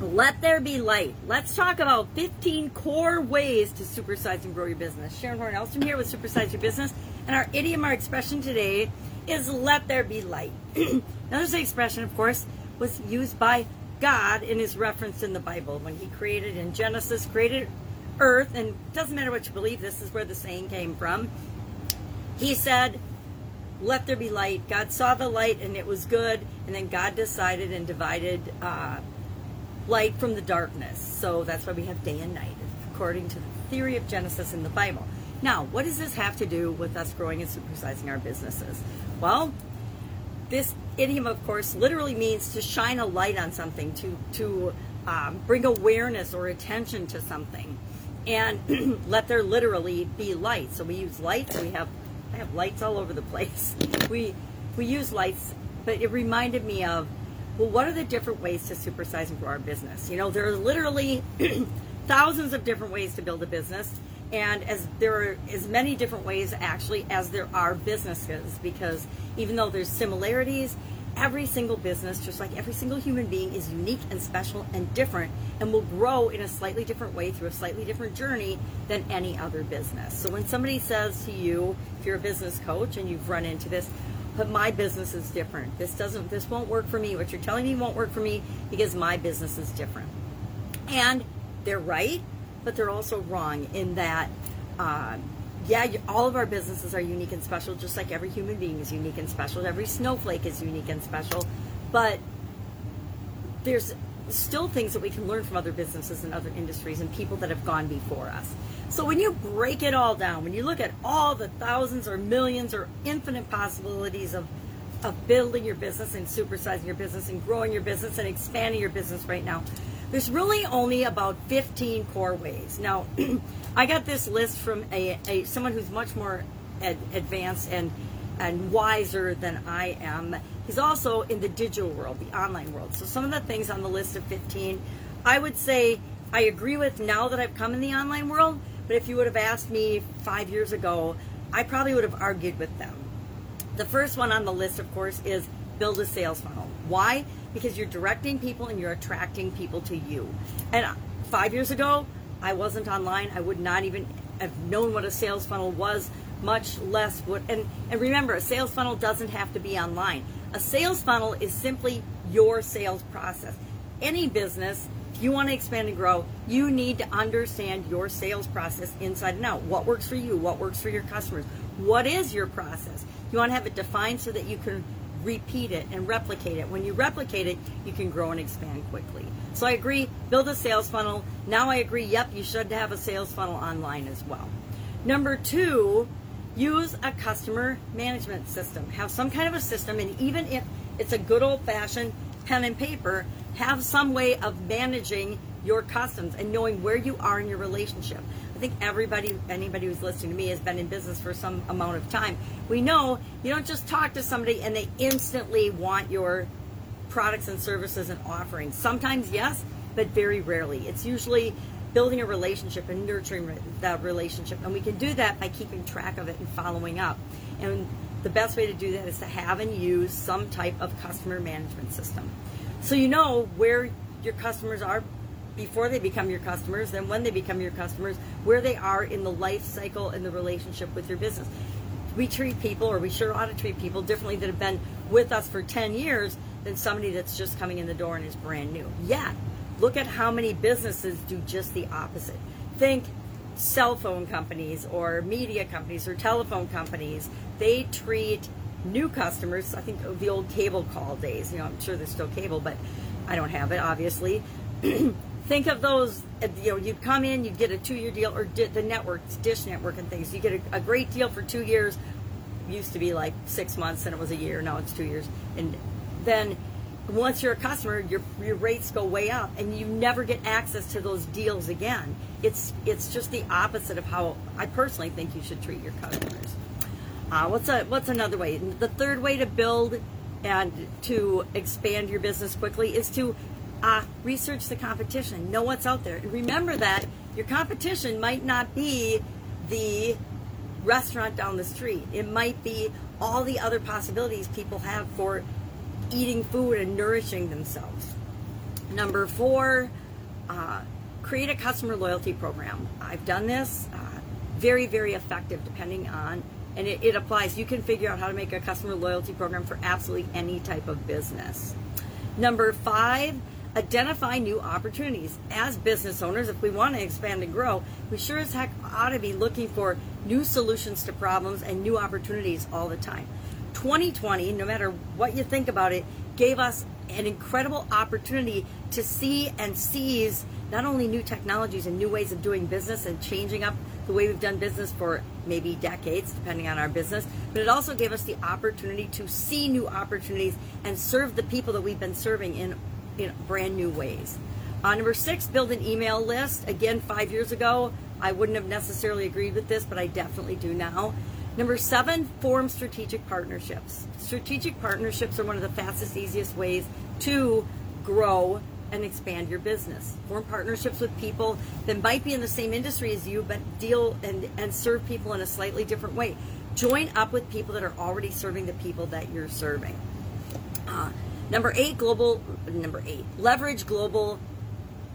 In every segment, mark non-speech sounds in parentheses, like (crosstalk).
Let there be light. Let's talk about 15 core ways to supersize and grow your business. Sharon Horn Elstrom here with Supersize Your Business, and our idiom, our expression today is let there be light. (clears throat) now, this expression, of course, was used by God in his reference in the Bible when he created in Genesis, created earth, and doesn't matter what you believe, this is where the saying came from. He said, Let there be light. God saw the light and it was good, and then God decided and divided uh, light from the darkness. So that's why we have day and night, according to the theory of Genesis in the Bible. Now, what does this have to do with us growing and supersizing our businesses? Well, this idiom, of course, literally means to shine a light on something, to to um, bring awareness or attention to something, and (clears throat) let there literally be light. So we use lights. We have I have lights all over the place. (laughs) We we use lights, but it reminded me of well, what are the different ways to supersize and grow our business? You know, there are literally (clears throat) thousands of different ways to build a business, and as there are as many different ways actually as there are businesses, because even though there's similarities, every single business, just like every single human being, is unique and special and different, and will grow in a slightly different way through a slightly different journey than any other business. So when somebody says to you, if you're a business coach and you've run into this, but my business is different. This doesn't this won't work for me. What you're telling me won't work for me because my business is different. And they're right, but they're also wrong in that uh, yeah, all of our businesses are unique and special, just like every human being is unique and special. Every snowflake is unique and special. But there's still things that we can learn from other businesses and other industries and people that have gone before us. So when you break it all down, when you look at all the thousands or millions or infinite possibilities of of building your business and supersizing your business and growing your business and expanding your business right now, there's really only about 15 core ways. Now, (clears throat) I got this list from a, a someone who's much more ad, advanced and and wiser than I am. He's also in the digital world, the online world. So some of the things on the list of 15, I would say I agree with now that I've come in the online world, but if you would have asked me five years ago, I probably would have argued with them. The first one on the list, of course, is build a sales funnel. Why? Because you're directing people and you're attracting people to you. And five years ago, I wasn't online. I would not even have known what a sales funnel was, much less what. And, and remember, a sales funnel doesn't have to be online. A sales funnel is simply your sales process. Any business if you want to expand and grow, you need to understand your sales process inside and out. What works for you? What works for your customers? What is your process? You want to have it defined so that you can repeat it and replicate it. When you replicate it, you can grow and expand quickly. So I agree, build a sales funnel. Now I agree, yep, you should have a sales funnel online as well. Number two, use a customer management system. Have some kind of a system, and even if it's a good old fashioned pen and paper, have some way of managing your customs and knowing where you are in your relationship. I think everybody, anybody who's listening to me, has been in business for some amount of time. We know you don't just talk to somebody and they instantly want your products and services and offerings. Sometimes, yes, but very rarely. It's usually building a relationship and nurturing that relationship. And we can do that by keeping track of it and following up. And the best way to do that is to have and use some type of customer management system. So you know where your customers are before they become your customers, then when they become your customers, where they are in the life cycle and the relationship with your business. We treat people, or we sure ought to treat people differently that have been with us for 10 years than somebody that's just coming in the door and is brand new. Yeah, look at how many businesses do just the opposite. Think cell phone companies or media companies or telephone companies. They treat new customers, I think the old cable call days, you know, I'm sure there's still cable, but I don't have it, obviously. (clears throat) think of those, uh, you know, you'd come in, you'd get a two year deal, or the networks, Dish Network and things. You get a, a great deal for two years. Used to be like six months, and it was a year. Now it's two years. And then once you're a customer, your your rates go way up, and you never get access to those deals again. It's it's just the opposite of how I personally think you should treat your customers. Uh, what's a what's another way? The third way to build and to expand your business quickly is to uh, research the competition, know what's out there, and remember that your competition might not be the restaurant down the street. It might be all the other possibilities people have for eating food and nourishing themselves. Number four, uh, create a customer loyalty program. I've done this, uh, very, very effective depending on, and it, it applies. You can figure out how to make a customer loyalty program for absolutely any type of business. Number five, identify new opportunities. As business owners, if we want to expand and grow, we sure as heck ought to be looking for new solutions to problems and new opportunities all the time. 2020, no matter what you think about it, gave us an incredible opportunity to see and seize not only new technologies and new ways of doing business and changing up the way we've done business for maybe decades, depending on our business, but it also gave us the opportunity to see new opportunities and serve the people that we've been serving in, in brand new ways. Uh, number six, build an email list. Again, five years ago, I wouldn't have necessarily agreed with this, but I definitely do now. Number seven, form strategic partnerships. Strategic partnerships are one of the fastest, easiest ways to grow and expand your business. Form partnerships with people that might be in the same industry as you, but deal and, and serve people in a slightly different way. Join up with people that are already serving the people that you're serving. Uh, number eight, global, number eight, leverage global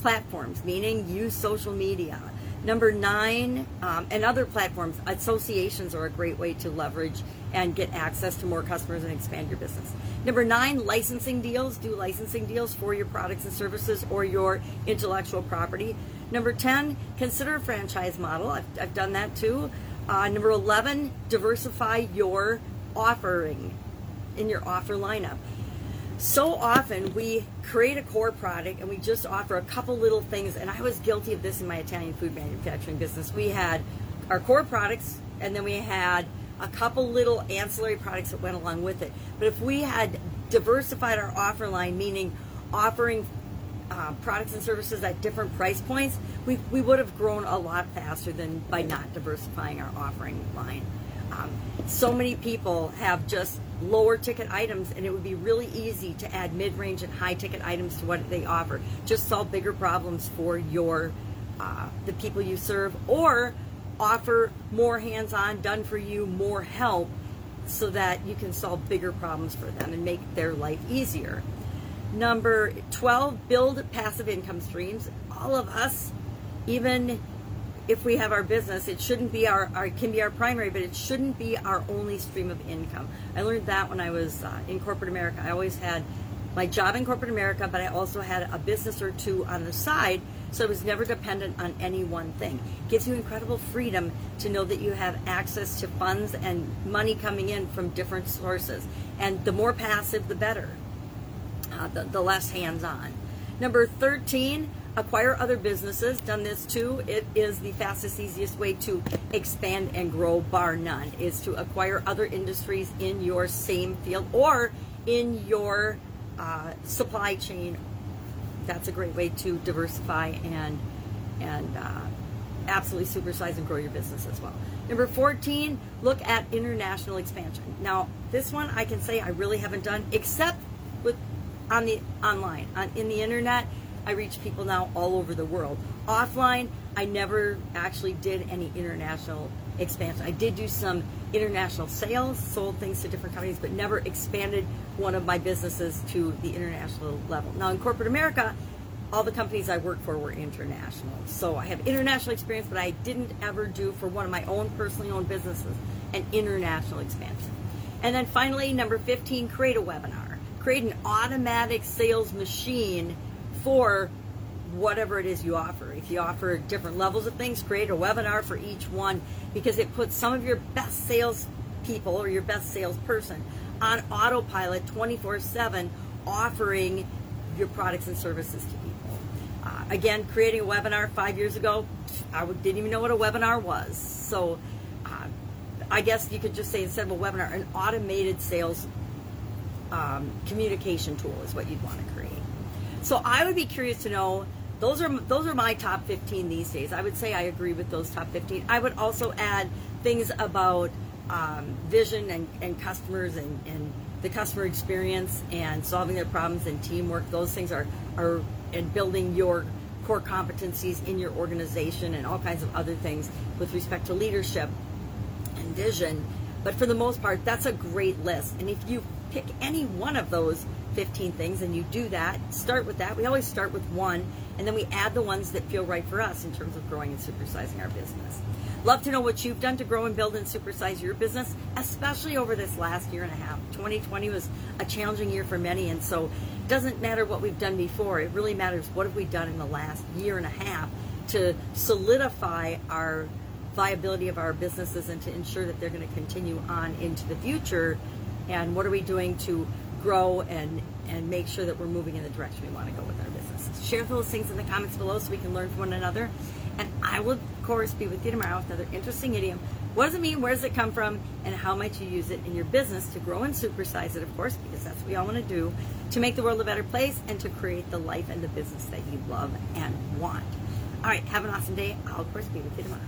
platforms, meaning use social media. Number nine, um, and other platforms, associations are a great way to leverage and get access to more customers and expand your business. Number nine, licensing deals. Do licensing deals for your products and services or your intellectual property. Number 10, consider a franchise model. I've, I've done that too. Uh, number 11, diversify your offering in your offer lineup so often we create a core product and we just offer a couple little things and i was guilty of this in my italian food manufacturing business. We had our core products and then we had a couple little ancillary products that went along with it. But if we had diversified our offer line meaning offering uh, products and services at different price points we, we would have grown a lot faster than by not diversifying our offering line. Um, so many people have just lower ticket items, and it would be really easy to add mid range and high ticket items to what they offer. Just solve bigger problems for your uh, the people you serve, or offer more hands on, done for you, more help, so that you can solve bigger problems for them and make their life easier. Number 12, build passive income streams. All of us, even if we have our business, it shouldn't be our, our can be our primary, but it shouldn't be our only stream of income. I learned that when I was uh, in corporate America. I always had my job in corporate America, but I also had a business or two on the side, so I was never dependent on any one thing. It gives you incredible freedom to know that you have access to funds and money coming in from different sources, and the more passive, the better. Uh, the, the less hands-on. Number thirteen acquire other businesses. Done this too. It is the fastest, easiest way to expand and grow, bar none, is to acquire other industries in your same field or in your uh, supply chain. That's a great way to diversify and and uh, absolutely supersize and grow your business as well. Number 14, look at international expansion. Now, this one I can say I really haven't done except with on the online, on in the internet I reach people now all over the world. Offline, I never actually did any international expansion. I did do some international sales, sold things to different companies, but never expanded one of my businesses to the international level. Now, in corporate America, all the companies I worked for were international. So I have international experience, but I didn't ever do for one of my own personally owned businesses an international expansion. And then finally, number 15, create a webinar. Create an automatic sales machine for whatever it is you offer. If you offer different levels of things, create a webinar for each one because it puts some of your best sales people or your best salesperson on autopilot 24 7 offering your products and services to people. Uh, again, creating a webinar five years ago, I didn't even know what a webinar was. So uh, I guess you could just say instead of a webinar, an automated sales um, communication tool is what you'd want to create. So I would be curious to know. Those are those are my top 15 these days. I would say I agree with those top 15. I would also add things about um, vision and, and customers and, and the customer experience and solving their problems and teamwork. Those things are are and building your core competencies in your organization and all kinds of other things with respect to leadership and vision. But for the most part, that's a great list. And if you pick any one of those, 15 things and you do that, start with that. We always start with one and then we add the ones that feel right for us in terms of growing and supersizing our business. Love to know what you've done to grow and build and supersize your business, especially over this last year and a half. 2020 was a challenging year for many, and so it doesn't matter what we've done before. It really matters what have we done in the last year and a half to solidify our viability of our businesses and to ensure that they're going to continue on into the future. And what are we doing to grow and and make sure that we're moving in the direction we want to go with our business. Share those things in the comments below so we can learn from one another. And I will, of course, be with you tomorrow with another interesting idiom. What does it mean? Where does it come from? And how might you use it in your business to grow and supersize it, of course, because that's what we all want to do to make the world a better place and to create the life and the business that you love and want. All right, have an awesome day. I'll, of course, be with you tomorrow.